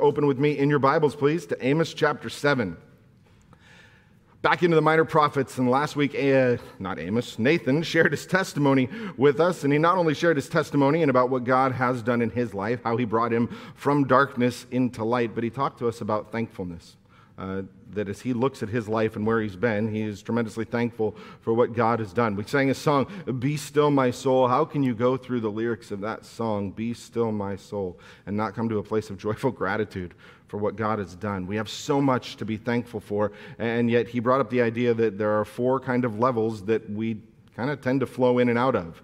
Open with me in your Bibles, please, to Amos chapter 7. Back into the minor prophets, and last week, uh, not Amos, Nathan shared his testimony with us, and he not only shared his testimony and about what God has done in his life, how he brought him from darkness into light, but he talked to us about thankfulness. Uh, that as he looks at his life and where he's been, he is tremendously thankful for what God has done. We sang a song, Be Still My Soul. How can you go through the lyrics of that song, Be Still My Soul, and not come to a place of joyful gratitude for what God has done? We have so much to be thankful for, and yet he brought up the idea that there are four kind of levels that we kind of tend to flow in and out of.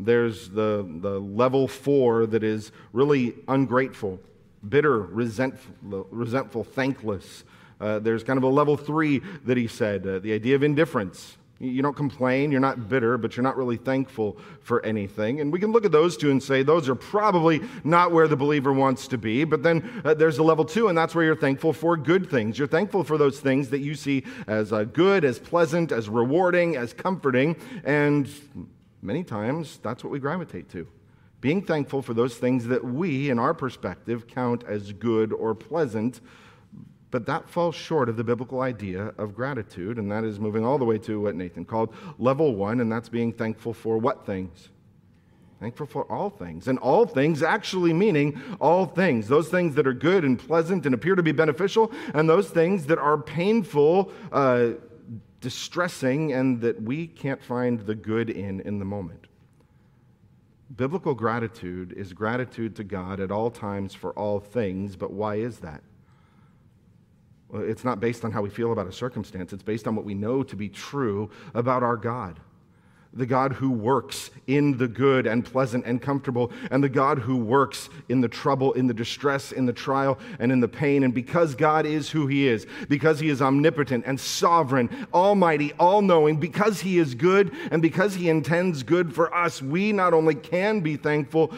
There's the, the level four that is really ungrateful, bitter, resentful, resentful thankless uh, there's kind of a level three that he said uh, the idea of indifference. You don't complain, you're not bitter, but you're not really thankful for anything. And we can look at those two and say those are probably not where the believer wants to be. But then uh, there's a level two, and that's where you're thankful for good things. You're thankful for those things that you see as uh, good, as pleasant, as rewarding, as comforting. And many times that's what we gravitate to. Being thankful for those things that we, in our perspective, count as good or pleasant but that falls short of the biblical idea of gratitude, and that is moving all the way to what Nathan called level one, and that's being thankful for what things? Thankful for all things. And all things actually meaning all things. Those things that are good and pleasant and appear to be beneficial, and those things that are painful, uh, distressing, and that we can't find the good in in the moment. Biblical gratitude is gratitude to God at all times for all things, but why is that? Uh, it's not based on how we feel about a circumstance, it's based on what we know to be true about our God. The God who works in the good and pleasant and comfortable, and the God who works in the trouble, in the distress, in the trial, and in the pain. And because God is who He is, because He is omnipotent and sovereign, almighty, all knowing, because He is good, and because He intends good for us, we not only can be thankful,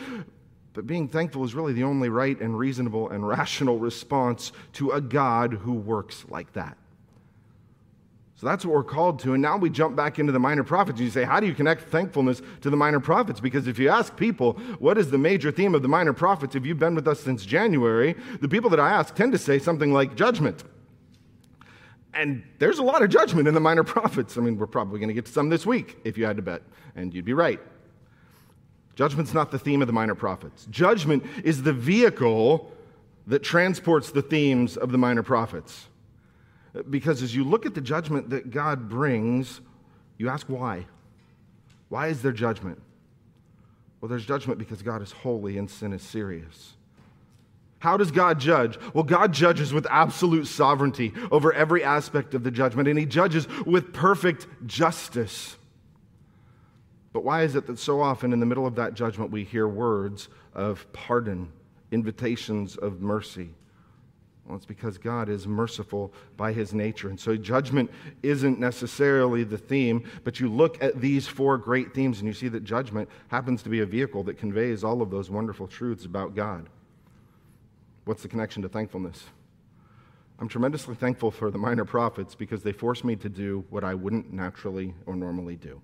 but being thankful is really the only right and reasonable and rational response to a God who works like that. So that's what we're called to. And now we jump back into the minor prophets. You say, how do you connect thankfulness to the minor prophets? Because if you ask people, what is the major theme of the minor prophets? If you've been with us since January, the people that I ask tend to say something like judgment. And there's a lot of judgment in the minor prophets. I mean, we're probably going to get to some this week if you had to bet, and you'd be right. Judgment's not the theme of the minor prophets. Judgment is the vehicle that transports the themes of the minor prophets. Because as you look at the judgment that God brings, you ask why. Why is there judgment? Well, there's judgment because God is holy and sin is serious. How does God judge? Well, God judges with absolute sovereignty over every aspect of the judgment, and He judges with perfect justice. But why is it that so often in the middle of that judgment we hear words of pardon, invitations of mercy? Well, it's because God is merciful by his nature. And so judgment isn't necessarily the theme, but you look at these four great themes and you see that judgment happens to be a vehicle that conveys all of those wonderful truths about God. What's the connection to thankfulness? I'm tremendously thankful for the minor prophets because they force me to do what I wouldn't naturally or normally do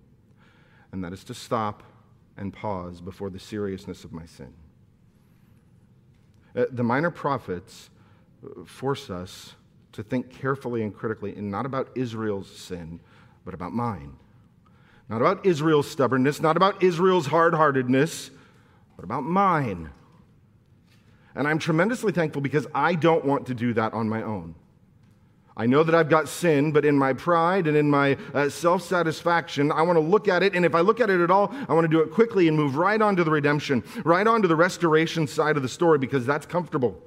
and that is to stop and pause before the seriousness of my sin. Uh, the minor prophets uh, force us to think carefully and critically, and not about Israel's sin, but about mine. Not about Israel's stubbornness, not about Israel's hard heartedness, but about mine. And I'm tremendously thankful because I don't want to do that on my own. I know that I've got sin, but in my pride and in my uh, self satisfaction, I want to look at it. And if I look at it at all, I want to do it quickly and move right on to the redemption, right on to the restoration side of the story because that's comfortable.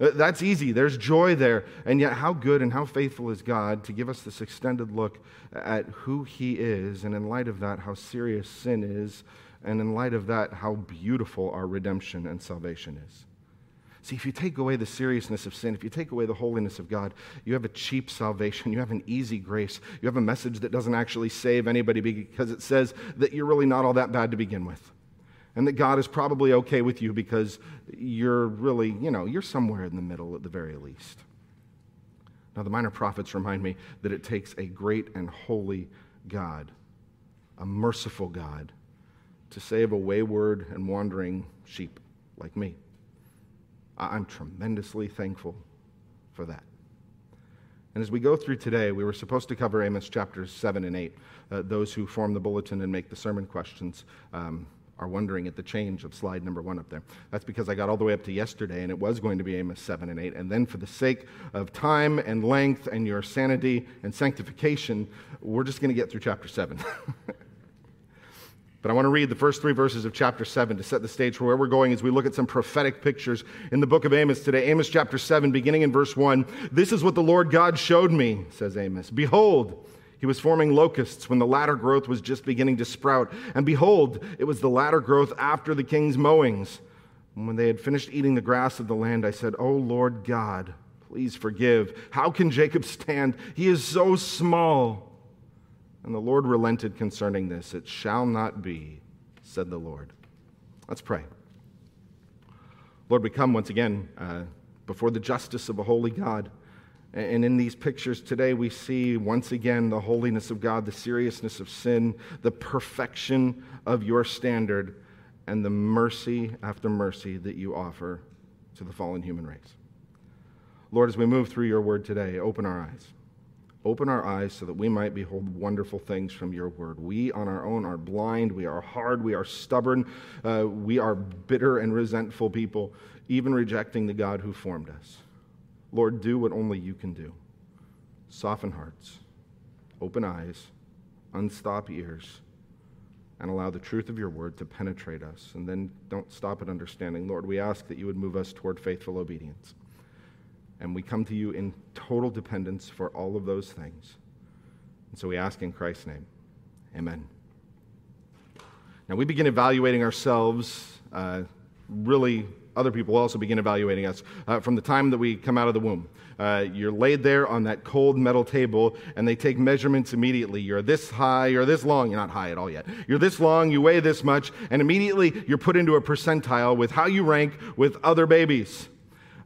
Uh, that's easy. There's joy there. And yet, how good and how faithful is God to give us this extended look at who He is, and in light of that, how serious sin is, and in light of that, how beautiful our redemption and salvation is. See, if you take away the seriousness of sin, if you take away the holiness of God, you have a cheap salvation. You have an easy grace. You have a message that doesn't actually save anybody because it says that you're really not all that bad to begin with. And that God is probably okay with you because you're really, you know, you're somewhere in the middle at the very least. Now, the minor prophets remind me that it takes a great and holy God, a merciful God, to save a wayward and wandering sheep like me. I'm tremendously thankful for that. And as we go through today, we were supposed to cover Amos chapters 7 and 8. Uh, those who form the bulletin and make the sermon questions um, are wondering at the change of slide number one up there. That's because I got all the way up to yesterday and it was going to be Amos 7 and 8. And then, for the sake of time and length and your sanity and sanctification, we're just going to get through chapter 7. But I want to read the first three verses of chapter 7 to set the stage for where we're going as we look at some prophetic pictures in the book of Amos today. Amos chapter 7, beginning in verse 1. This is what the Lord God showed me, says Amos. Behold, he was forming locusts when the latter growth was just beginning to sprout. And behold, it was the latter growth after the king's mowings. And when they had finished eating the grass of the land, I said, O Lord God, please forgive. How can Jacob stand? He is so small. And the Lord relented concerning this. It shall not be, said the Lord. Let's pray. Lord, we come once again uh, before the justice of a holy God. And in these pictures today, we see once again the holiness of God, the seriousness of sin, the perfection of your standard, and the mercy after mercy that you offer to the fallen human race. Lord, as we move through your word today, open our eyes. Open our eyes so that we might behold wonderful things from your word. We on our own are blind, we are hard, we are stubborn, uh, we are bitter and resentful people, even rejecting the God who formed us. Lord, do what only you can do. Soften hearts, open eyes, unstop ears, and allow the truth of your word to penetrate us. And then don't stop at understanding. Lord, we ask that you would move us toward faithful obedience. And we come to you in total dependence for all of those things. And so we ask in Christ's name. Amen. Now, we begin evaluating ourselves, uh, really, other people also begin evaluating us uh, from the time that we come out of the womb. Uh, you're laid there on that cold metal table, and they take measurements immediately. You're this high, you're this long. You're not high at all yet. You're this long, you weigh this much, and immediately you're put into a percentile with how you rank with other babies.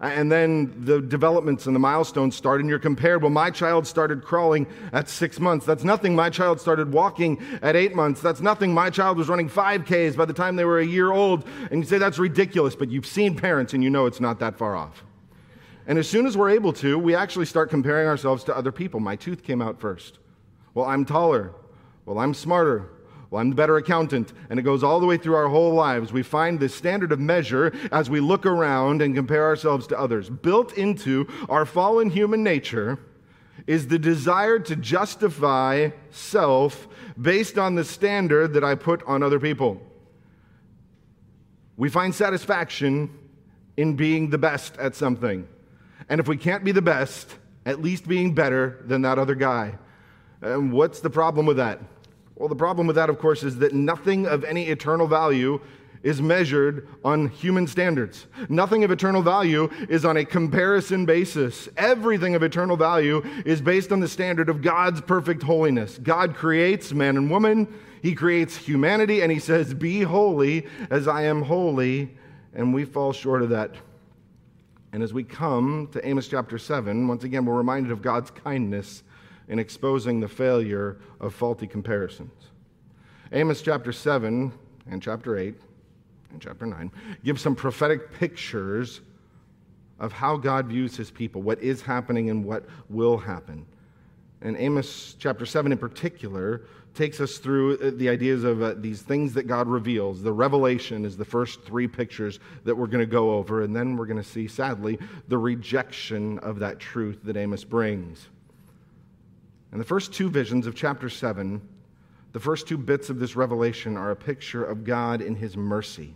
And then the developments and the milestones start, and you're compared. Well, my child started crawling at six months. That's nothing. My child started walking at eight months. That's nothing. My child was running 5Ks by the time they were a year old. And you say that's ridiculous, but you've seen parents and you know it's not that far off. And as soon as we're able to, we actually start comparing ourselves to other people. My tooth came out first. Well, I'm taller. Well, I'm smarter. Well, I'm the better accountant. And it goes all the way through our whole lives. We find this standard of measure as we look around and compare ourselves to others. Built into our fallen human nature is the desire to justify self based on the standard that I put on other people. We find satisfaction in being the best at something. And if we can't be the best, at least being better than that other guy. And what's the problem with that? Well, the problem with that, of course, is that nothing of any eternal value is measured on human standards. Nothing of eternal value is on a comparison basis. Everything of eternal value is based on the standard of God's perfect holiness. God creates man and woman, He creates humanity, and He says, Be holy as I am holy. And we fall short of that. And as we come to Amos chapter 7, once again, we're reminded of God's kindness in exposing the failure of faulty comparisons. Amos chapter 7 and chapter 8 and chapter 9 give some prophetic pictures of how God views his people, what is happening and what will happen. And Amos chapter 7 in particular takes us through uh, the ideas of uh, these things that God reveals. The revelation is the first three pictures that we're going to go over, and then we're going to see, sadly, the rejection of that truth that Amos brings. And the first two visions of chapter 7, the first two bits of this revelation are a picture of God in his mercy.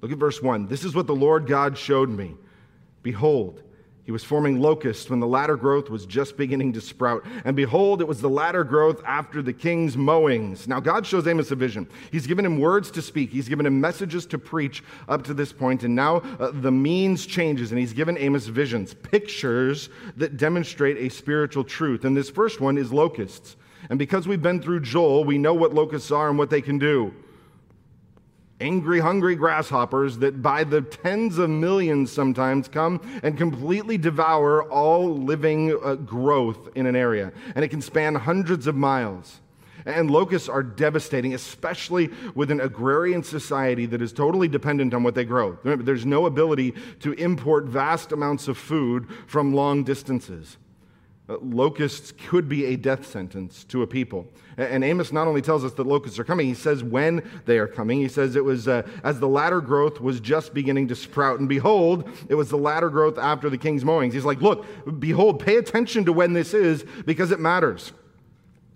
Look at verse 1. This is what the Lord God showed me. Behold, he was forming locusts when the latter growth was just beginning to sprout. And behold, it was the latter growth after the king's mowings. Now, God shows Amos a vision. He's given him words to speak, he's given him messages to preach up to this point, And now uh, the means changes, and he's given Amos visions, pictures that demonstrate a spiritual truth. And this first one is locusts. And because we've been through Joel, we know what locusts are and what they can do angry, hungry grasshoppers that by the tens of millions sometimes come and completely devour all living uh, growth in an area. And it can span hundreds of miles. And locusts are devastating, especially with an agrarian society that is totally dependent on what they grow. There's no ability to import vast amounts of food from long distances. Uh, locusts could be a death sentence to a people. And Amos not only tells us that locusts are coming, he says when they are coming. He says it was uh, as the latter growth was just beginning to sprout. And behold, it was the latter growth after the king's mowings. He's like, look, behold, pay attention to when this is because it matters.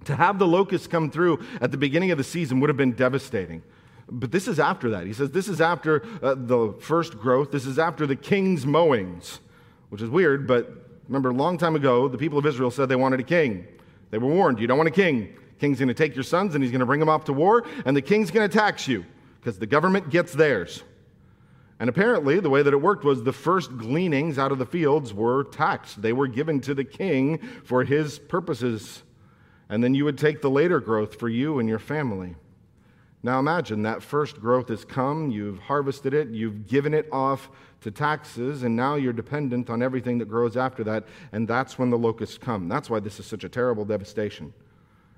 To have the locusts come through at the beginning of the season would have been devastating. But this is after that. He says this is after uh, the first growth, this is after the king's mowings, which is weird, but Remember, a long time ago, the people of Israel said they wanted a king. They were warned, you don't want a king. King's going to take your sons and he's going to bring them off to war, and the king's going to tax you because the government gets theirs. And apparently, the way that it worked was the first gleanings out of the fields were taxed. They were given to the king for his purposes. And then you would take the later growth for you and your family. Now imagine that first growth has come, you've harvested it, you've given it off to taxes, and now you're dependent on everything that grows after that, and that's when the locusts come. That's why this is such a terrible devastation.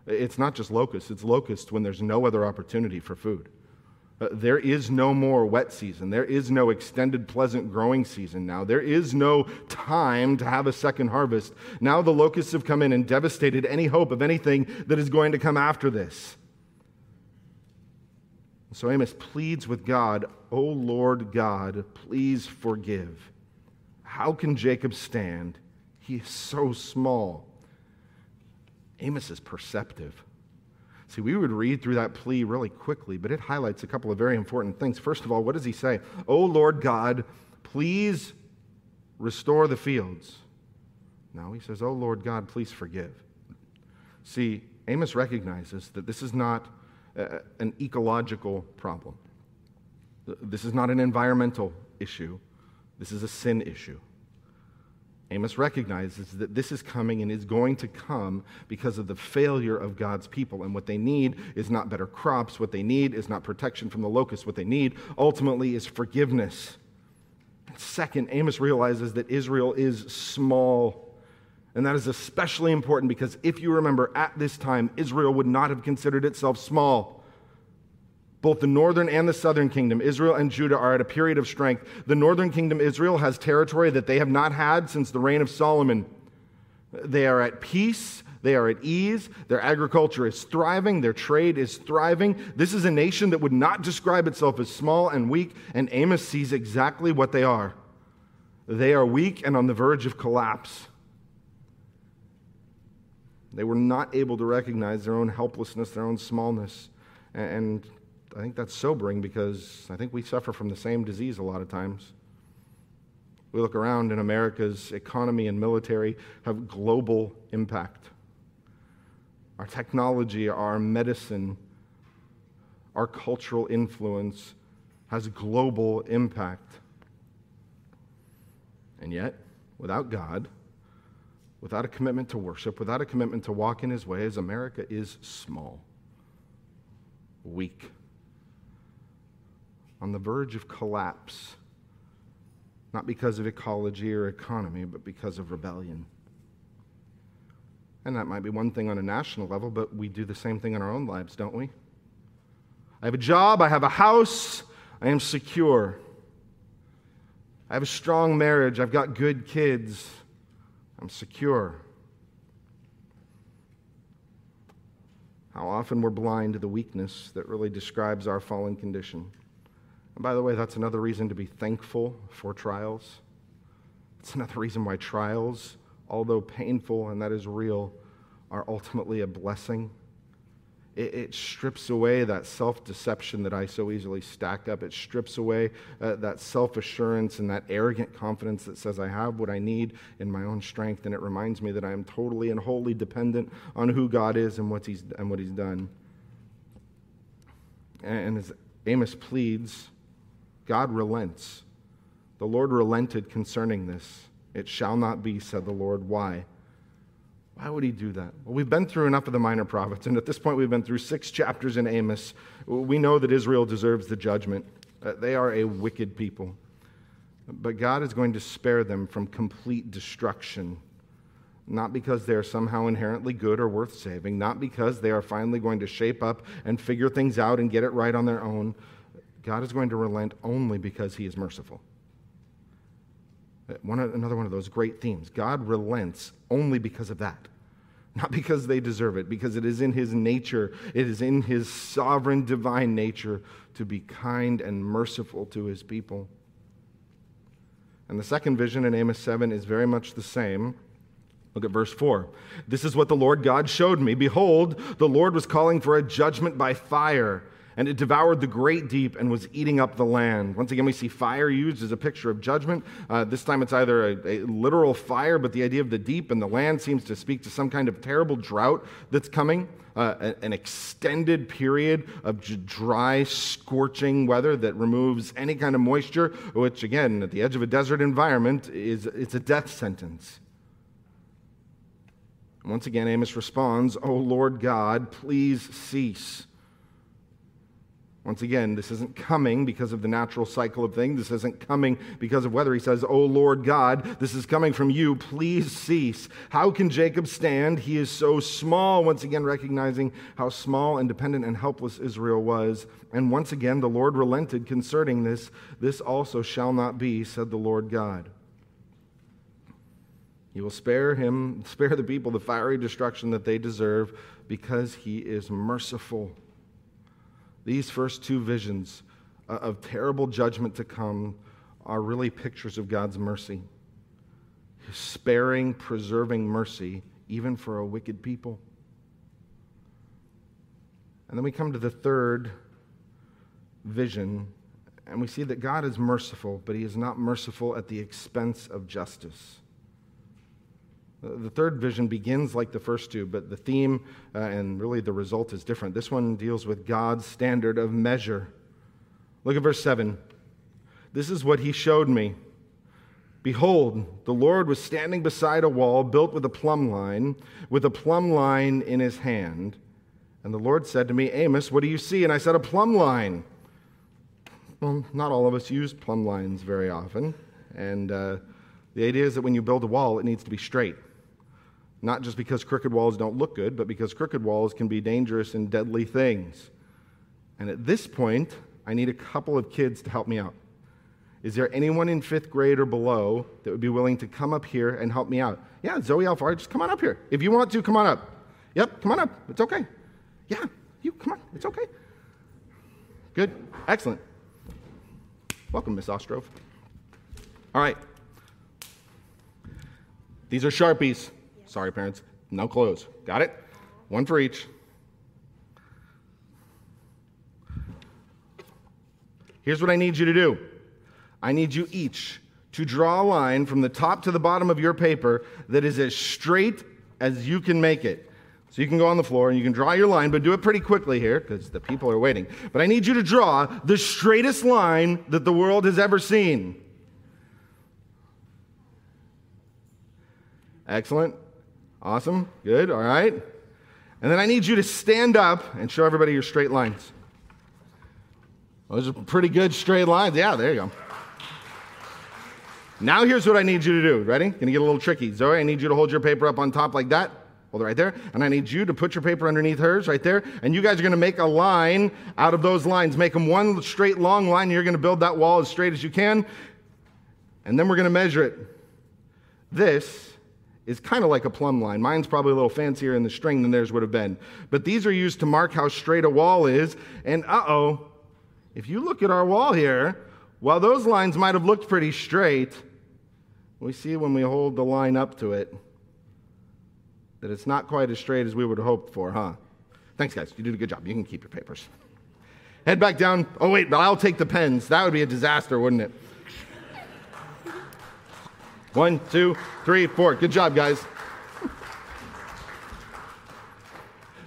It's not just locusts, it's locusts when there's no other opportunity for food. Uh, there is no more wet season. There is no extended, pleasant growing season now. There is no time to have a second harvest. Now the locusts have come in and devastated any hope of anything that is going to come after this. So Amos pleads with God, O Lord God, please forgive. How can Jacob stand? He is so small. Amos is perceptive. See, we would read through that plea really quickly, but it highlights a couple of very important things. First of all, what does he say? O Lord God, please restore the fields. Now he says, O Lord God, please forgive. See, Amos recognizes that this is not an ecological problem. This is not an environmental issue, this is a sin issue. Amos recognizes that this is coming and is going to come because of the failure of God's people. And what they need is not better crops. What they need is not protection from the locusts. What they need ultimately is forgiveness. Second, Amos realizes that Israel is small and that is especially important because if you remember, at this time, Israel would not have considered itself small. Both the northern and the southern kingdom, Israel and Judah, are at a period of strength. The northern kingdom, Israel, has territory that they have not had since the reign of Solomon. They are at peace. They are at ease. Their agriculture is thriving. Their trade is thriving. This is a nation that would not describe itself as small and weak, and Amos sees exactly what they are. They are weak and on the verge of collapse. They were not able to recognize their own helplessness, their own smallness. And I think that's sobering because I think we suffer from the same disease a lot of times. We look around and America's economy and military have global impact. Our technology, our medicine, our cultural influence has global impact. And yet, without God, without a commitment to worship, without a commitment to walk in his ways, America is small, weak, on the verge of collapse, not because of ecology or economy, but because of rebellion. And that might be one thing on a national level, but we do the same thing in our own lives, don't we? I have a job, I have a house, I am secure. I have a strong marriage, I've got good kids. I'm secure. How often we're blind to the weakness that really describes our fallen condition. And by the way, that's another reason to be thankful for trials. It's another reason why trials, although painful and that is real, are ultimately a blessing it, it strips away that self deception that I so easily stack up. It strips away uh, that self assurance and that arrogant confidence that says I have what I need in my own strength. And it reminds me that I am totally and wholly dependent on who God is and what He's, and what he's done. And as Amos pleads, God relents. The Lord relented concerning this. It shall not be, said the Lord. Why? Why would he do that? Well, we've been through enough of the minor prophets, and at this point, we've been through six chapters in Amos. We know that Israel deserves the judgment. Uh, they are a wicked people. But God is going to spare them from complete destruction. not because they are somehow inherently good or worth saving, not because they are finally going to shape up and figure things out and get it right on their own. God is going to relent only because he is merciful. One, another one of those great themes. God relents only because of that. Not because they deserve it, because it is in his nature, it is in his sovereign divine nature to be kind and merciful to his people. And the second vision in Amos 7 is very much the same. Look at verse 4. This is what the Lord God showed me. Behold, the Lord was calling for a judgment by fire and it devoured the great deep and was eating up the land. Once again, we see fire used as a picture of judgment. Uh, this time it's either a, a, literal fire, but the idea of the deep and the land seems to speak to some kind of terrible drought that's coming. Uh, an extended period of dry, scorching weather that removes any kind of moisture, which, again, at the edge of a desert environment, is it's a death sentence. Once again, Amos responds, "O Lord God, please cease." Once again, this isn't coming because of the natural cycle of things. This isn't coming because of weather. He says, Oh Lord God, this is coming from you. Please cease. How can Jacob stand? He is so small. Once again, recognizing how small and dependent and helpless Israel was. And once again, the Lord relented concerning this. This also shall not be, said the Lord God. He will spare him, spare the people the fiery destruction that they deserve because he is merciful. These first two visions uh, of terrible judgment to come are really pictures of God's mercy. His sparing, preserving mercy, even for a wicked people. And then we come to the third vision, and we see that God is merciful, but he is not merciful at the expense of justice. The third vision begins like the first two, but the theme uh, and really the result is different. This one deals with God's standard of measure. Look at verse 7. This is what he showed me. Behold, the Lord was standing beside a wall built with a plumb line, with a plumb line in his hand. And the Lord said to me, Amos, what do you see? And I said, A plumb line. Well, not all of us use plumb lines very often. And uh, the idea is that when you build a wall, it needs to be straight. Not just because crooked walls don't look good, but because crooked walls can be dangerous and deadly things. And at this point, I need a couple of kids to help me out. Is there anyone in fifth grade or below that would be willing to come up here and help me out? Yeah, Zoe Alfaro, just come on up here. If you want to, come on up. Yep, come on up. It's okay. Yeah, you come on. It's okay. Good. Excellent. Welcome, Miss Ostrov. All right. These are Sharpies. Sorry, parents. No clothes. Got it? One for each. Here's what I need you to do I need you each to draw a line from the top to the bottom of your paper that is as straight as you can make it. So you can go on the floor and you can draw your line, but do it pretty quickly here because the people are waiting. But I need you to draw the straightest line that the world has ever seen. Excellent. Awesome. Good. All right. And then I need you to stand up and show everybody your straight lines. Those are pretty good straight lines. Yeah, there you go. Now here's what I need you to do. Ready? Gonna get a little tricky. Zoe, I need you to hold your paper up on top like that. Hold it right there. And I need you to put your paper underneath hers right there. And you guys are gonna make a line out of those lines. Make them one straight long line. You're gonna build that wall as straight as you can. And then we're gonna measure it. This is kind of like a plumb line. Mine's probably a little fancier in the string than theirs would have been. But these are used to mark how straight a wall is. And uh oh, if you look at our wall here, while those lines might have looked pretty straight, we see when we hold the line up to it that it's not quite as straight as we would have hoped for, huh? Thanks, guys. You did a good job. You can keep your papers. Head back down. Oh, wait, but I'll take the pens. That would be a disaster, wouldn't it? One, two, three, four. Good job, guys.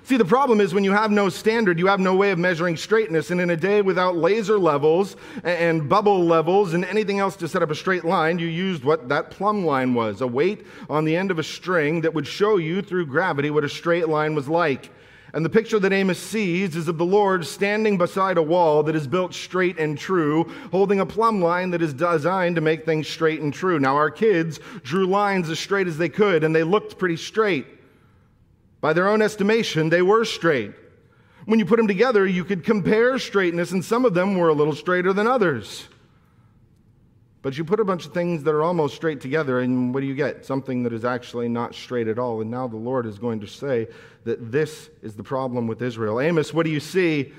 See, the problem is when you have no standard, you have no way of measuring straightness. And in a day without laser levels and bubble levels and anything else to set up a straight line, you used what that plumb line was a weight on the end of a string that would show you through gravity what a straight line was like. And the picture that Amos sees is of the Lord standing beside a wall that is built straight and true, holding a plumb line that is designed to make things straight and true. Now, our kids drew lines as straight as they could, and they looked pretty straight. By their own estimation, they were straight. When you put them together, you could compare straightness, and some of them were a little straighter than others. But you put a bunch of things that are almost straight together, and what do you get? Something that is actually not straight at all. And now the Lord is going to say that this is the problem with Israel. Amos, what do you see?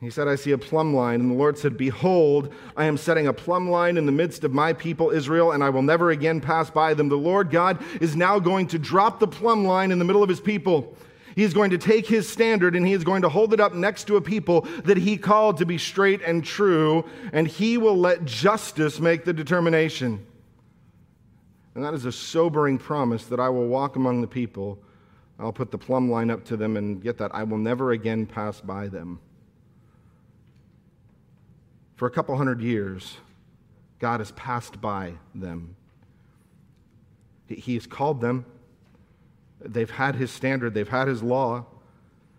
He said, I see a plumb line. And the Lord said, Behold, I am setting a plumb line in the midst of my people Israel, and I will never again pass by them. The Lord God is now going to drop the plumb line in the middle of his people. He is going to take his standard and he is going to hold it up next to a people that he called to be straight and true, and he will let justice make the determination. And that is a sobering promise that I will walk among the people. I'll put the plumb line up to them and get that. I will never again pass by them. For a couple hundred years, God has passed by them. He has called them They've had his standard, they've had his law.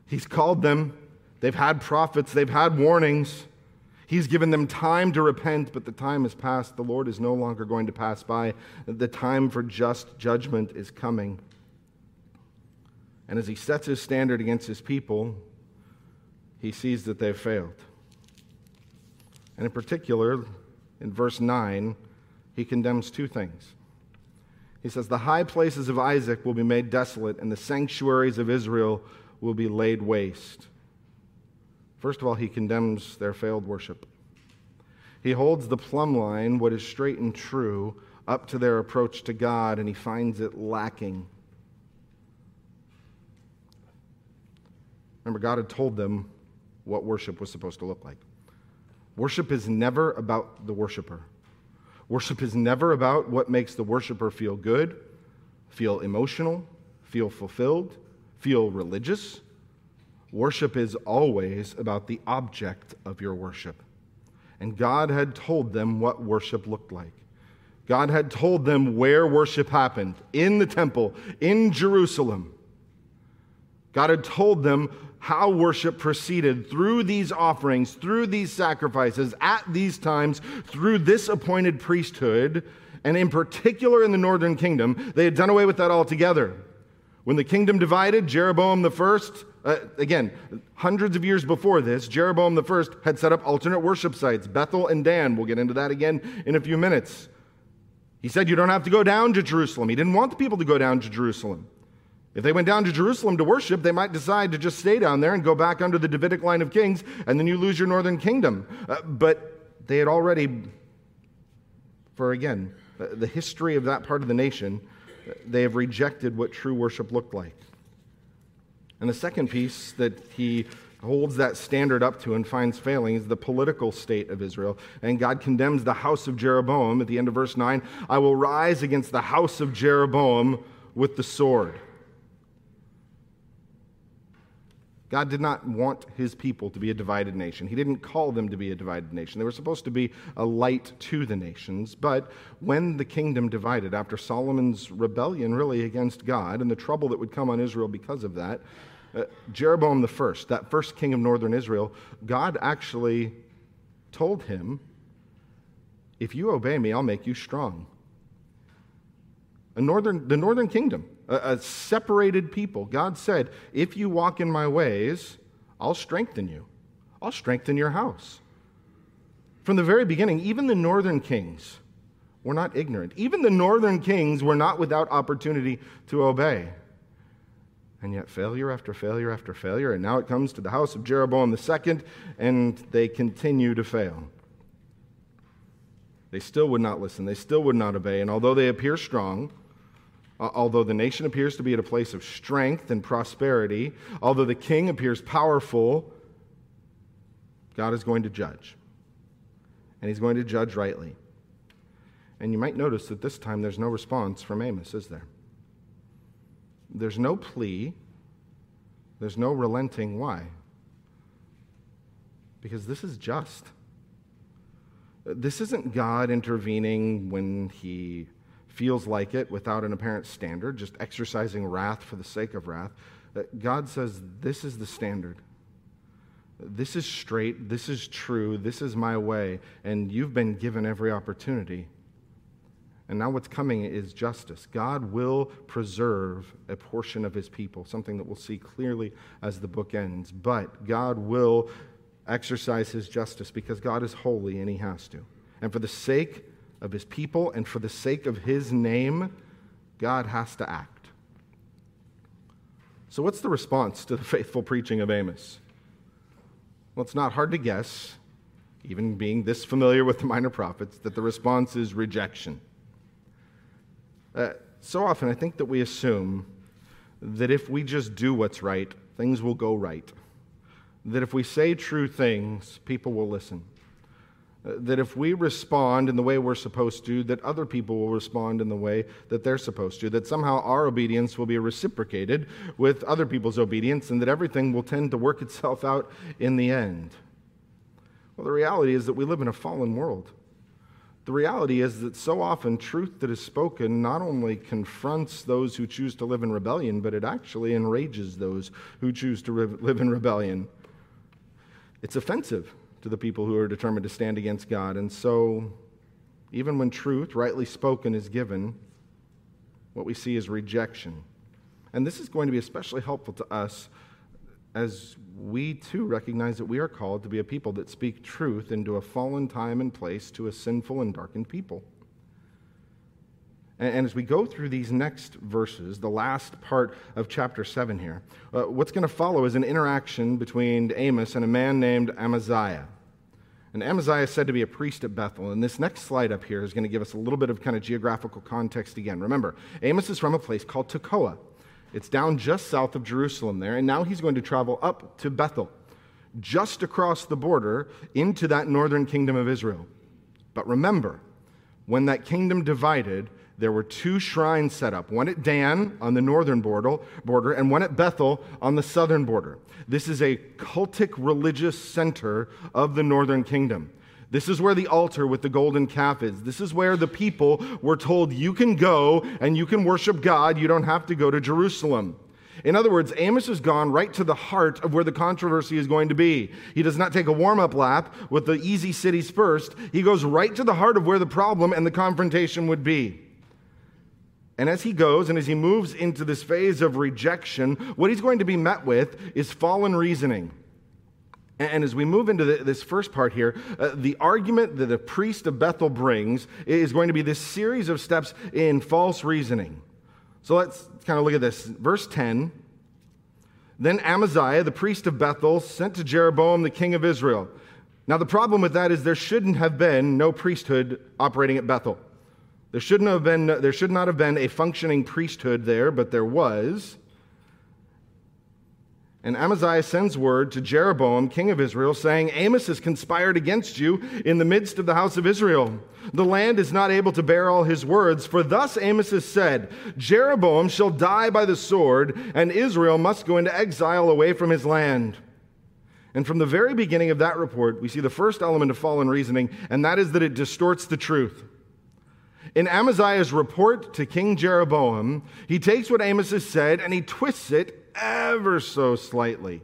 He's called them, they've had prophets, they've had warnings. He's given them time to repent, but the time has passed. The Lord is no longer going to pass by. The time for just judgment is coming. And as he sets his standard against his people, he sees that they've failed. And in particular, in verse 9, he condemns two things. He says, The high places of Isaac will be made desolate, and the sanctuaries of Israel will be laid waste. First of all, he condemns their failed worship. He holds the plumb line, what is straight and true, up to their approach to God, and he finds it lacking. Remember, God had told them what worship was supposed to look like. Worship is never about the worshiper. Worship is never about what makes the worshiper feel good, feel emotional, feel fulfilled, feel religious. Worship is always about the object of your worship. And God had told them what worship looked like. God had told them where worship happened in the temple, in Jerusalem. God had told them how worship proceeded through these offerings, through these sacrifices, at these times, through this appointed priesthood, and in particular in the northern kingdom. They had done away with that altogether. When the kingdom divided, Jeroboam the first, uh, again, hundreds of years before this, Jeroboam the first had set up alternate worship sites, Bethel and Dan. We'll get into that again in a few minutes. He said, You don't have to go down to Jerusalem. He didn't want the people to go down to Jerusalem. If they went down to Jerusalem to worship, they might decide to just stay down there and go back under the Davidic line of kings, and then you lose your northern kingdom. Uh, but they had already, for again, uh, the history of that part of the nation, they have rejected what true worship looked like. And the second piece that he holds that standard up to and finds failing is the political state of Israel. And God condemns the house of Jeroboam at the end of verse 9 I will rise against the house of Jeroboam with the sword. God did not want his people to be a divided nation. He didn't call them to be a divided nation. They were supposed to be a light to the nations. But when the kingdom divided, after Solomon's rebellion really against God and the trouble that would come on Israel because of that, uh, Jeroboam first, that first king of northern Israel, God actually told him, If you obey me, I'll make you strong. Northern, the northern kingdom a, a separated people. God said, If you walk in my ways, I'll strengthen you, I'll strengthen your house. From the very beginning, even the northern kings were not ignorant. Even the northern kings were not without opportunity to obey. And yet, failure after failure after failure, and now it comes to the house of Jeroboam II, and they continue to fail. They still would not listen, they still would not obey, and although they appear strong, although the nation appears to be at a place of strength and prosperity, although the king appears powerful, God is going to judge. And he's going to judge rightly. And you might notice that this time there's no response from Amos, is there? There's no plea, there's no relenting. Why? Because this is just. This isn't God intervening when he feels like it without an apparent standard, just exercising wrath for the sake of wrath. God says, This is the standard. This is straight. This is true. This is my way. And you've been given every opportunity. And now what's coming is justice. God will preserve a portion of his people, something that we'll see clearly as the book ends. But God will exercise his justice because God is holy and he has to. And for the sake of his people and for the sake of his name, God has to act. So, what's the response to the faithful preaching of Amos? Well, it's not hard to guess, even being this familiar with the minor prophets, that the response is rejection. Uh, so often, I think that we assume that if we just do what's right, things will go right. That if we say true things, people will listen. That if we respond in the way we're supposed to, that other people will respond in the way that they're supposed to. That somehow our obedience will be reciprocated with other people's obedience, and that everything will tend to work itself out in the end. Well, the reality is that we live in a fallen world. The reality is that so often truth that is spoken not only confronts those who choose to live in rebellion, but it actually enrages those who choose to live in rebellion. It's offensive to the people who are determined to stand against God. And so, even when truth, rightly spoken, is given, what we see is rejection. And this is going to be especially helpful to us as we too recognize that we are called to be a people that speak truth into a fallen time and place to a sinful and darkened people. And, as we go through these next verses, the last part of chapter 7 here, uh, what's going to follow is an interaction between Amos and a man named Amaziah. And Amaziah is said to be a priest at Bethel. And this next slide up here is going to give us a little bit of kind of geographical context again. Remember, Amos is from a place called Tekoa. It's down just south of Jerusalem there, and now he's going to travel up to Bethel, just across the border into that northern kingdom of Israel. But remember, when that kingdom divided, there were two shrines set up one at Dan on the northern border, and one at Bethel on the southern border. This is a cultic religious center of the northern kingdom. This is where the altar with the golden calf is. This is where the people were told, You can go and you can worship God. You don't have to go to Jerusalem. In other words, Amos has gone right to the heart of where the controversy is going to be. He does not take a warm up lap with the easy cities first. He goes right to the heart of where the problem and the confrontation would be. And as he goes and as he moves into this phase of rejection, what he's going to be met with is fallen reasoning. And as we move into this first part here, uh, the argument that the priest of Bethel brings is going to be this series of steps in false reasoning. So let's kind of look at this. Verse 10 Then Amaziah, the priest of Bethel, sent to Jeroboam, the king of Israel. Now, the problem with that is there shouldn't have been no priesthood operating at Bethel. There, shouldn't have been, there should not have been a functioning priesthood there, but there was. And Amaziah sends word to Jeroboam, king of Israel, saying, Amos has conspired against you in the midst of the house of Israel. The land is not able to bear all his words, for thus Amos has said, Jeroboam shall die by the sword, and Israel must go into exile away from his land. And from the very beginning of that report, we see the first element of fallen reasoning, and that is that it distorts the truth. In Amaziah's report to King Jeroboam, he takes what Amos has said and he twists it ever so slightly.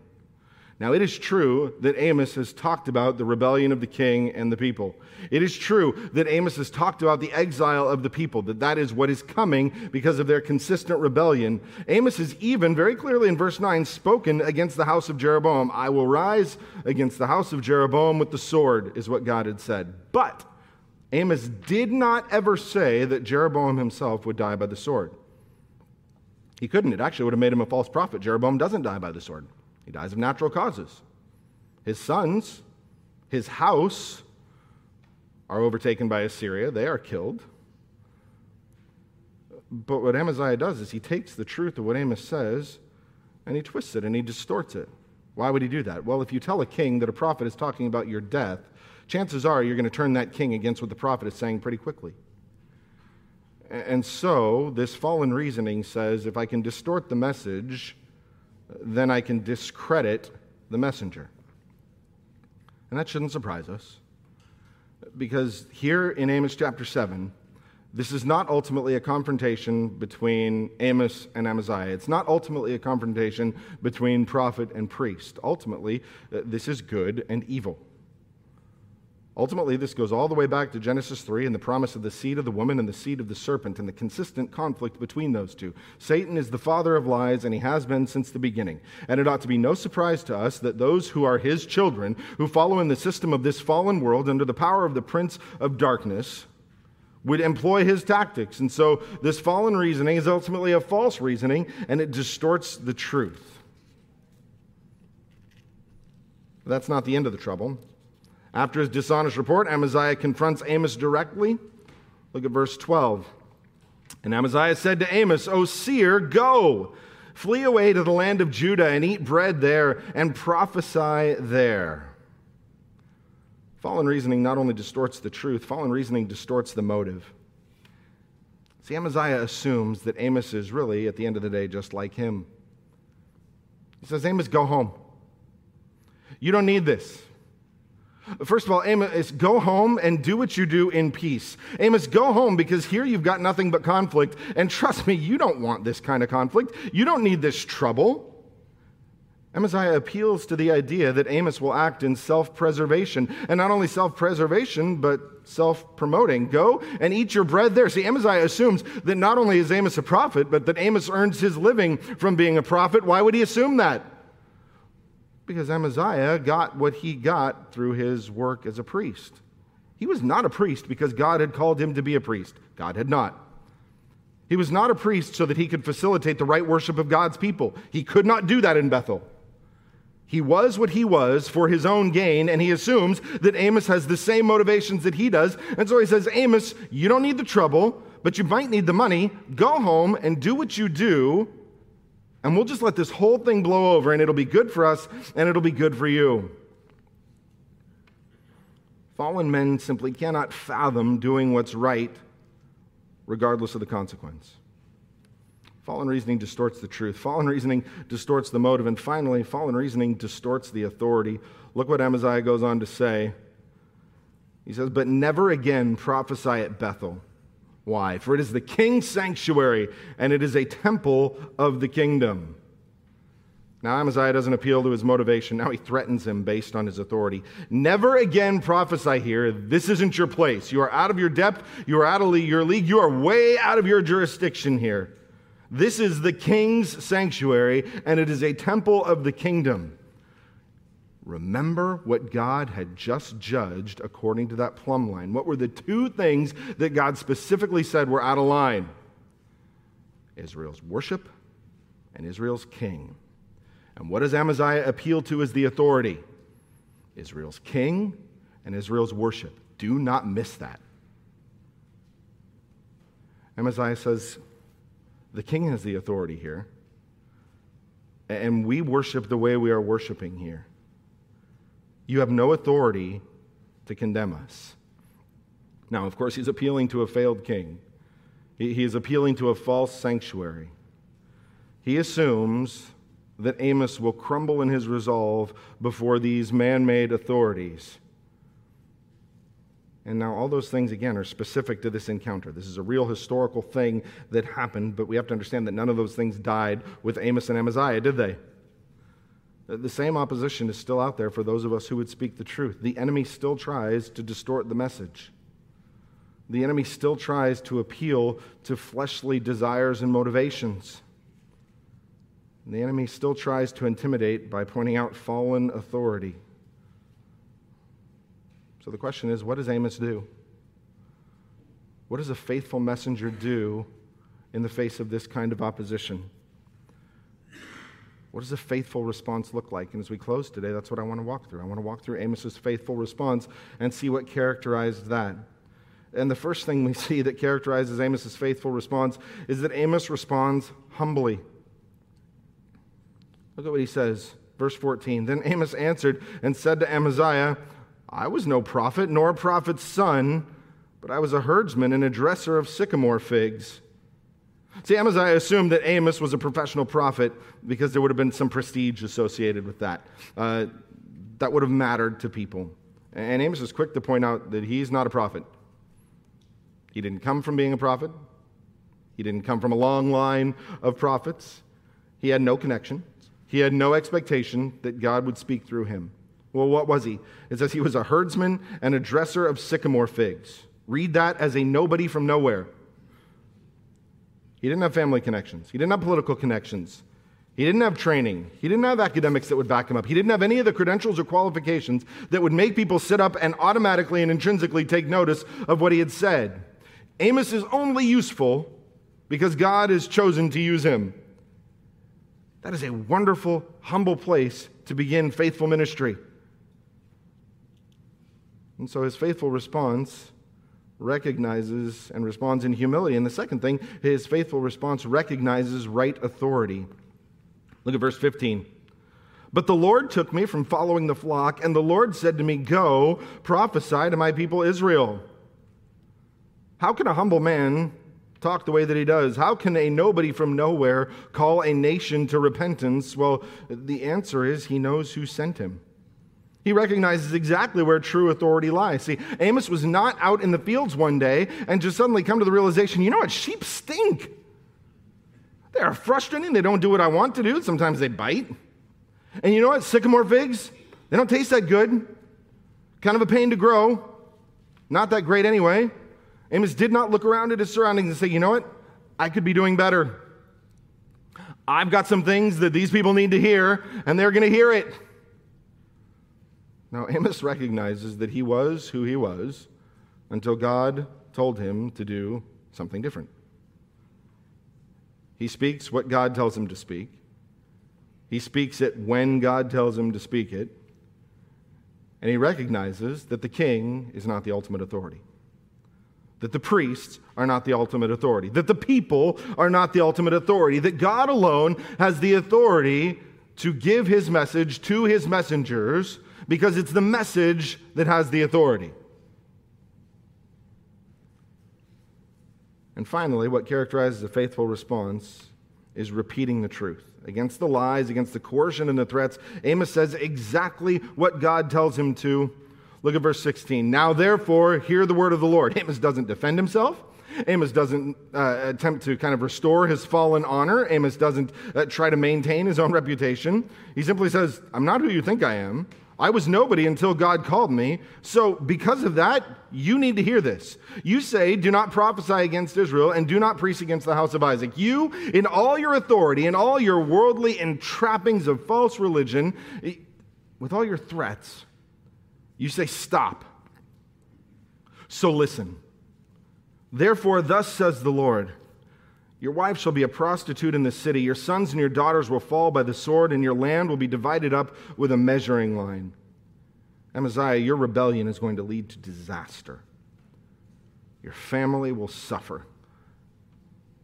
Now, it is true that Amos has talked about the rebellion of the king and the people. It is true that Amos has talked about the exile of the people, that that is what is coming because of their consistent rebellion. Amos has even, very clearly in verse 9, spoken against the house of Jeroboam. I will rise against the house of Jeroboam with the sword, is what God had said. But Amos did not ever say that Jeroboam himself would die by the sword. He couldn't. It actually would have made him a false prophet. Jeroboam doesn't die by the sword, he dies of natural causes. His sons, his house, are overtaken by Assyria. They are killed. But what Amaziah does is he takes the truth of what Amos says and he twists it and he distorts it. Why would he do that? Well, if you tell a king that a prophet is talking about your death, chances are you're going to turn that king against what the prophet is saying pretty quickly. And so, this fallen reasoning says if I can distort the message, then I can discredit the messenger. And that shouldn't surprise us. Because here in Amos chapter 7, This is not ultimately a confrontation between Amos and Amaziah. It's not ultimately a confrontation between prophet and priest. Ultimately, uh, this is good and evil. Ultimately, this goes all the way back to Genesis 3 and the promise of the seed of the woman and the seed of the serpent and the consistent conflict between those two. Satan is the father of lies, and he has been since the beginning. And it ought to be no surprise to us that those who are his children, who follow in the system of this fallen world under the power of the prince of darkness, would employ his tactics. And so, this fallen reasoning is ultimately a false reasoning, and it distorts the truth. But that's not the end of the trouble. After his dishonest report, Amaziah confronts Amos directly. Look at verse 12. And Amaziah said to Amos, O seer, go, flee away to the land of Judah and eat bread there and prophesy there. Fallen reasoning not only distorts the truth, fallen reasoning distorts the motive. See, Amaziah assumes that Amos is really, at the end of the day, just like him. He says, Amos, go home. You don't need this. First of all, Amos, go home and do what you do in peace. Amos, go home because here you've got nothing but conflict. And trust me, you don't want this kind of conflict. You don't need this trouble. Amaziah appeals to the idea that Amos will act in self preservation. And not only self preservation, but self promoting. Go and eat your bread there. See, Amaziah assumes that not only is Amos a prophet, but that Amos earns his living from being a prophet. Why would he assume that? Because Amaziah got what he got through his work as a priest. He was not a priest because God had called him to be a priest. God had not. He was not a priest so that he could facilitate the right worship of God's people. He could not do that in Bethel. He was what he was for his own gain, and he assumes that Amos has the same motivations that he does. And so he says, Amos, you don't need the trouble, but you might need the money. Go home and do what you do and we'll just let this whole thing blow over, and it'll be good for us, and it'll be good for you. Fallen men simply cannot fathom doing what's right, regardless of the consequence. Fallen reasoning distorts the truth. Fallen reasoning distorts the motive. And finally, fallen reasoning distorts the authority. Look what Amaziah goes on to say. He says, But never again prophesy at Bethel why? For it is the king's sanctuary, and it is a temple of the kingdom. Now, Amaziah doesn't appeal to his motivation. Now he threatens him based on his authority. Never again prophesy here. This isn't your place. You are out of your depth. You are out of your league. You are way out of your jurisdiction here. This is the king's sanctuary, and it is a temple of the kingdom. Remember what God had just judged according to that plumb line. What were the two things that God specifically said were out of line? Israel's worship and Israel's king. And what does Amaziah appeal to as the authority? Israel's king and Israel's worship. Do not miss that. Amaziah says, the king has the authority here, and we worship the way we are worshiping here. You have no authority to condemn us. Now, of course, he's appealing to a failed king, he is appealing to a false sanctuary. He assumes that Amos will crumble in his resolve before these man made authorities. And now, all those things, again, are specific to this encounter. This is a real historical thing that happened, but we have to understand that none of those things died with Amos and Amaziah, did they? The same opposition is still out there for those of us who would speak the truth. The enemy still tries to distort the message. The enemy still tries to appeal to fleshly desires and motivations. The enemy still tries to intimidate by pointing out fallen authority. So the question is what does Amos do? What does a faithful messenger do in the face of this kind of opposition? What does a faithful response look like? And as we close today, that's what I want to walk through. I want to walk through Amos's faithful response and see what characterized that. And the first thing we see that characterizes Amos's faithful response is that Amos responds humbly. Look at what he says, verse 14. Then Amos answered and said to Amaziah, I was no prophet, nor a prophet's son, but I was a herdsman and a dresser of sycamore figs. See, Amaziah assumed that Amos was a professional prophet because there would have been some prestige associated with that. Uh, that would have mattered to people. And Amos is quick to point out that he's not a prophet. He didn't come from being a prophet, he didn't come from a long line of prophets. He had no connection, he had no expectation that God would speak through him. Well, what was he? It says he was a herdsman and a dresser of sycamore figs. Read that as a nobody from nowhere. He didn't have family connections, he didn't have political connections. He didn't have training. He didn't have academics that would back him up. He didn't have any of the credentials or qualifications that would make people sit up and automatically and intrinsically take notice of what he had said. Amos is only useful because God has chosen to use him. That is a wonderful, humble place to begin faithful ministry. And so his faithful response recognizes and responds in humility. And the second thing, his faithful response recognizes right authority. Look at verse 15. But the Lord took me from following the flock, and the Lord said to me, Go, prophesy to my people Israel. How can a humble man talk the way that he does? How can a nobody from nowhere call a nation to repentance? Well, the answer is he knows who sent him. He recognizes exactly where true authority lies. See, Amos was not out in the fields one day and just suddenly come to the realization you know what? Sheep stink. They are frustrating. They don't do what I want to do. Sometimes they bite. And you know what? Sycamore figs, they don't taste that good. Kind of a pain to grow. Not that great anyway. Amos did not look around at his surroundings and say, you know what? I could be doing better. I've got some things that these people need to hear, and they're going to hear it. Now, Amos recognizes that he was who he was until God told him to do something different. He speaks what God tells him to speak. He speaks it when God tells him to speak it. And he recognizes that the king is not the ultimate authority, that the priests are not the ultimate authority, that the people are not the ultimate authority, that God alone has the authority to give his message to his messengers because it's the message that has the authority. And finally, what characterizes a faithful response is repeating the truth. Against the lies, against the coercion and the threats, Amos says exactly what God tells him to. Look at verse 16. Now, therefore, hear the word of the Lord. Amos doesn't defend himself. Amos doesn't uh, attempt to kind of restore his fallen honor. Amos doesn't uh, try to maintain his own reputation. He simply says, I'm not who you think I am. I was nobody until God called me. So, because of that, you need to hear this. You say, Do not prophesy against Israel and do not preach against the house of Isaac. You, in all your authority and all your worldly entrappings of false religion, with all your threats, you say, Stop. So, listen. Therefore, thus says the Lord. Your wife shall be a prostitute in the city. Your sons and your daughters will fall by the sword, and your land will be divided up with a measuring line. Amaziah, your rebellion is going to lead to disaster. Your family will suffer.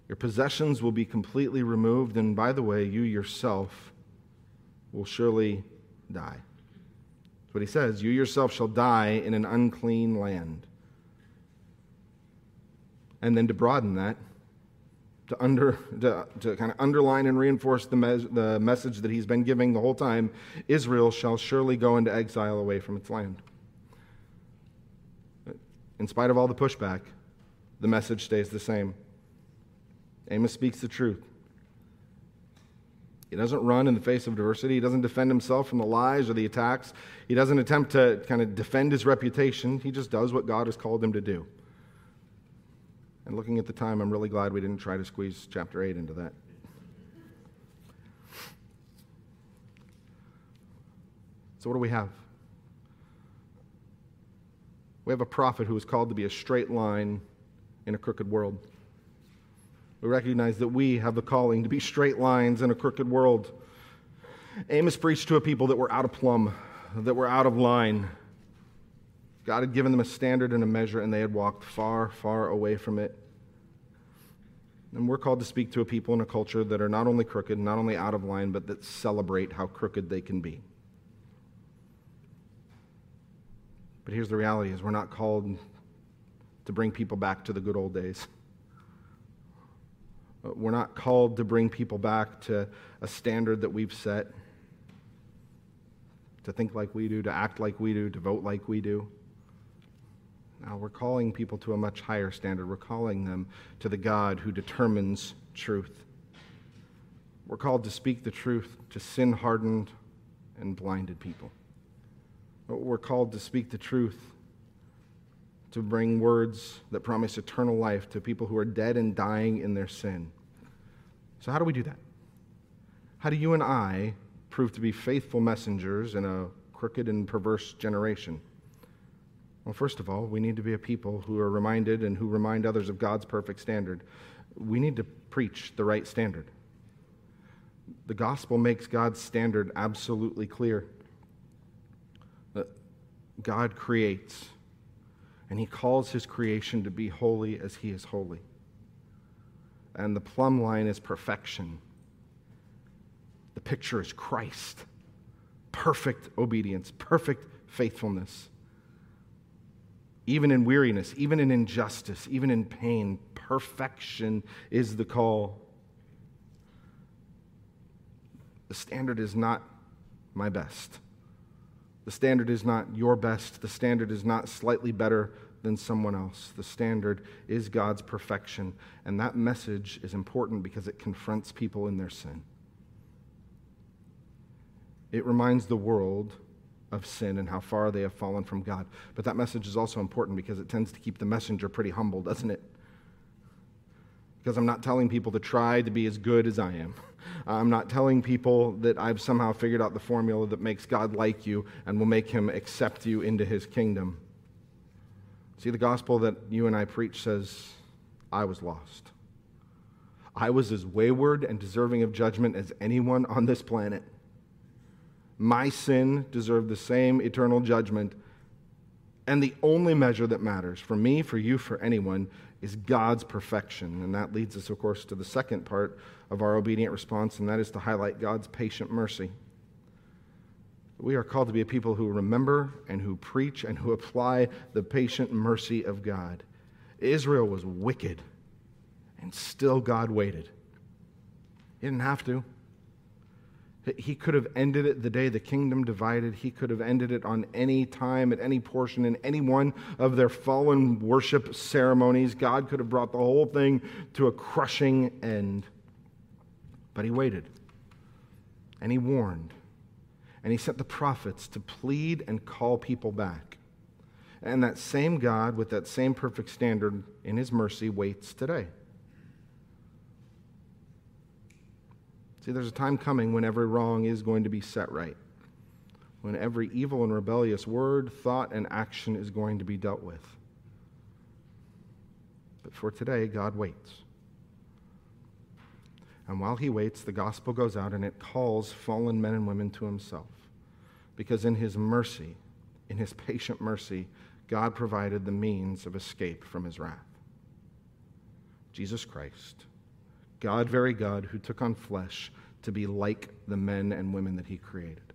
Your possessions will be completely removed, and by the way, you yourself will surely die. That's what he says. You yourself shall die in an unclean land. And then to broaden that, to, under, to, to kind of underline and reinforce the, the message that he's been giving the whole time Israel shall surely go into exile away from its land. In spite of all the pushback, the message stays the same. Amos speaks the truth. He doesn't run in the face of diversity. He doesn't defend himself from the lies or the attacks. He doesn't attempt to kind of defend his reputation. He just does what God has called him to do. And looking at the time, I'm really glad we didn't try to squeeze chapter 8 into that. So, what do we have? We have a prophet who is called to be a straight line in a crooked world. We recognize that we have the calling to be straight lines in a crooked world. Amos preached to a people that were out of plumb, that were out of line, God had given them a standard and a measure, and they had walked far, far away from it. And we're called to speak to a people in a culture that are not only crooked, not only out of line, but that celebrate how crooked they can be. But here's the reality is we're not called to bring people back to the good old days. Uh, we're not called to bring people back to a standard that we've set, to think like we do, to act like we do, to vote like we do. Now, we're calling people to a much higher standard. We're calling them to the God who determines truth. We're called to speak the truth to sin hardened and blinded people. We're called to speak the truth, to bring words that promise eternal life to people who are dead and dying in their sin. So, how do we do that? How do you and I prove to be faithful messengers in a crooked and perverse generation? Well, first of all, we need to be a people who are reminded and who remind others of God's perfect standard. We need to preach the right standard. The gospel makes God's standard absolutely clear. That God creates, and He calls His creation to be holy as He is holy. And the plumb line is perfection. The picture is Christ perfect obedience, perfect faithfulness. Even in weariness, even in injustice, even in pain, perfection is the call. The standard is not my best. The standard is not your best. The standard is not slightly better than someone else. The standard is God's perfection. And that message is important because it confronts people in their sin. It reminds the world of sin and how far they have fallen from God. But that message is also important because it tends to keep the messenger pretty humble, doesn't it? Because I'm not telling people to try to be as good as I am. I'm not telling people that I've somehow figured out the formula that makes God like you and will make him accept you into his kingdom. See, the gospel that you and I preach says, I was lost. I was as wayward and deserving of judgment as anyone on this planet. My sin deserved the same eternal judgment. And the only measure that matters for me, for you, for anyone is God's perfection. And that leads us, of course, to the second part of our obedient response, and that is to highlight God's patient mercy. We are called to be a people who remember and who preach and who apply the patient mercy of God. Israel was wicked, and still God waited. He didn't have to. He could have ended it the day the kingdom divided. He could have ended it on any time, at any portion, in any one of their fallen worship ceremonies. God could have brought the whole thing to a crushing end. But he waited. And he warned. And he sent the prophets to plead and call people back. And that same God, with that same perfect standard in his mercy, waits today. See, there's a time coming when every wrong is going to be set right, when every evil and rebellious word, thought, and action is going to be dealt with. But for today, God waits. And while he waits, the gospel goes out and it calls fallen men and women to himself. Because in his mercy, in his patient mercy, God provided the means of escape from his wrath. Jesus Christ God, very God, who took on flesh to be like the men and women that he created.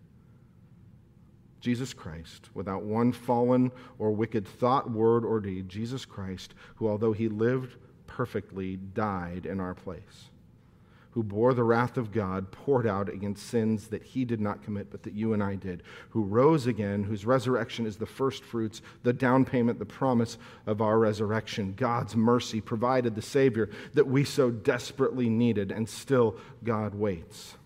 Jesus Christ, without one fallen or wicked thought, word, or deed, Jesus Christ, who, although he lived perfectly, died in our place who bore the wrath of God poured out against sins that he did not commit, but that you and I did, who rose again, whose resurrection is the first fruits, the down payment, the promise of our resurrection. God's mercy provided the Savior that we so desperately needed, and still God waits.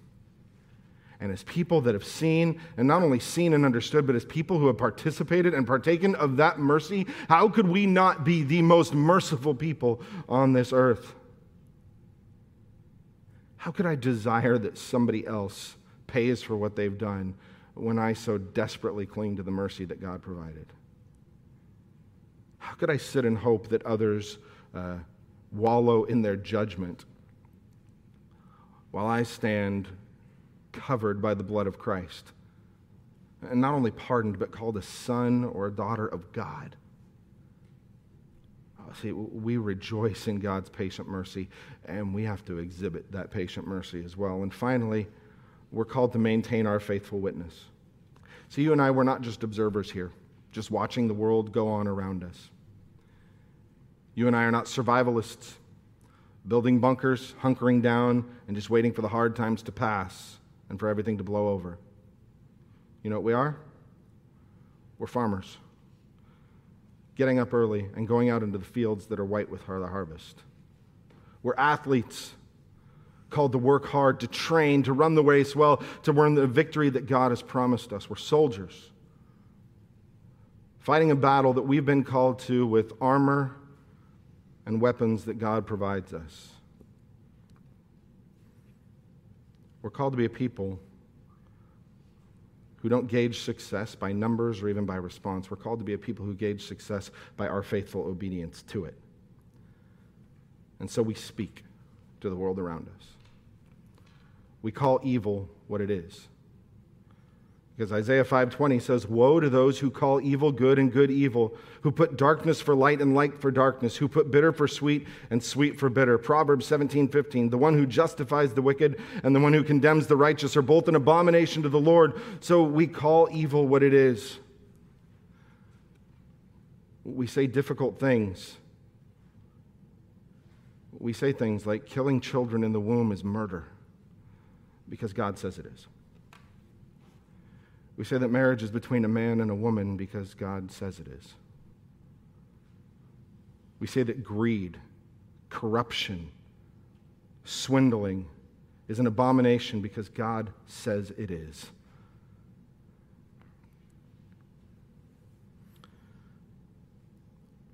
And as people that have seen, and not only seen and understood, but as people who have participated and partaken of that mercy, how could we not be the most merciful people on this earth? How could I desire that somebody else pays for what they've done when I so desperately cling to the mercy that God provided? How could I sit and hope that others uh, wallow in their judgment while I stand covered by the blood of Christ? And not only pardoned, but called a son or a daughter of God. See, we rejoice in God's patient mercy, and we have to exhibit that patient mercy as well. And finally, we're called to maintain our faithful witness. So, you and I, we're not just observers here, just watching the world go on around us. You and I are not survivalists, building bunkers, hunkering down, and just waiting for the hard times to pass and for everything to blow over. You know what we are? We're farmers. Getting up early and going out into the fields that are white with the harvest. We're athletes called to work hard, to train, to run the race well, to win the victory that God has promised us. We're soldiers fighting a battle that we've been called to with armor and weapons that God provides us. We're called to be a people who don't gauge success by numbers or even by response. We're called to be a people who gauge success by our faithful obedience to it. And so we speak to the world around us. We call evil what it is. Because Isaiah 5:20 says, "Woe to those who call evil good and good evil, who put darkness for light and light for darkness, who put bitter for sweet and sweet for bitter." Proverbs 17:15, "The one who justifies the wicked and the one who condemns the righteous are both an abomination to the Lord." So we call evil what it is. We say difficult things. We say things like killing children in the womb is murder because God says it is. We say that marriage is between a man and a woman because God says it is. We say that greed, corruption, swindling is an abomination because God says it is.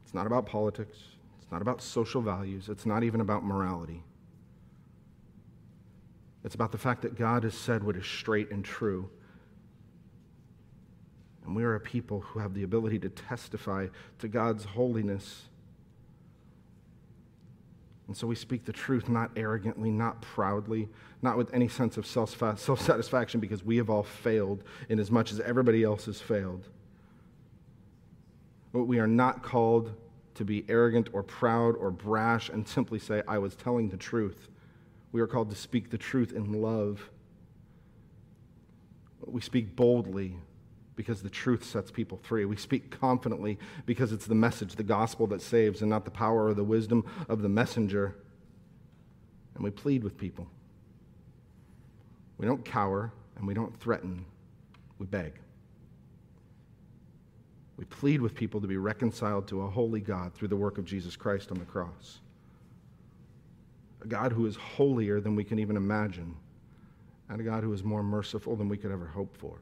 It's not about politics. It's not about social values. It's not even about morality. It's about the fact that God has said what is straight and true and we are a people who have the ability to testify to God's holiness. And so we speak the truth not arrogantly, not proudly, not with any sense of self satisfaction because we have all failed in as much as everybody else has failed. But we are not called to be arrogant or proud or brash and simply say, I was telling the truth. We are called to speak the truth in love. We speak boldly because the truth sets people free. We speak confidently because it's the message, the gospel that saves, and not the power or the wisdom of the messenger. And we plead with people. We don't cower and we don't threaten, we beg. We plead with people to be reconciled to a holy God through the work of Jesus Christ on the cross. A God who is holier than we can even imagine, and a God who is more merciful than we could ever hope for.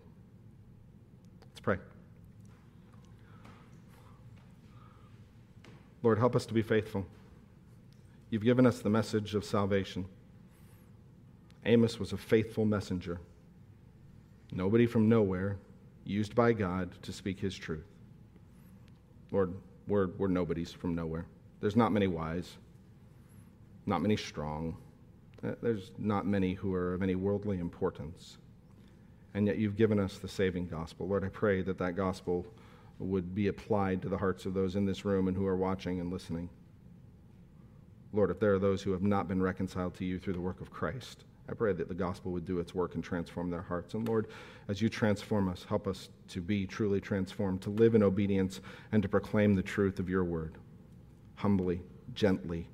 Pray. Lord, help us to be faithful. You've given us the message of salvation. Amos was a faithful messenger. Nobody from nowhere, used by God to speak his truth. Lord, we're, we're nobodies from nowhere. There's not many wise, not many strong. There's not many who are of any worldly importance and yet you've given us the saving gospel. Lord, I pray that that gospel would be applied to the hearts of those in this room and who are watching and listening. Lord, if there are those who have not been reconciled to you through the work of Christ, I pray that the gospel would do its work and transform their hearts. And Lord, as you transform us, help us to be truly transformed, to live in obedience, and to proclaim the truth of your word humbly, gently,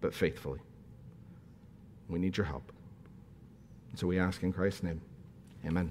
but faithfully. We need your help. And so we ask in Christ's name. Amen.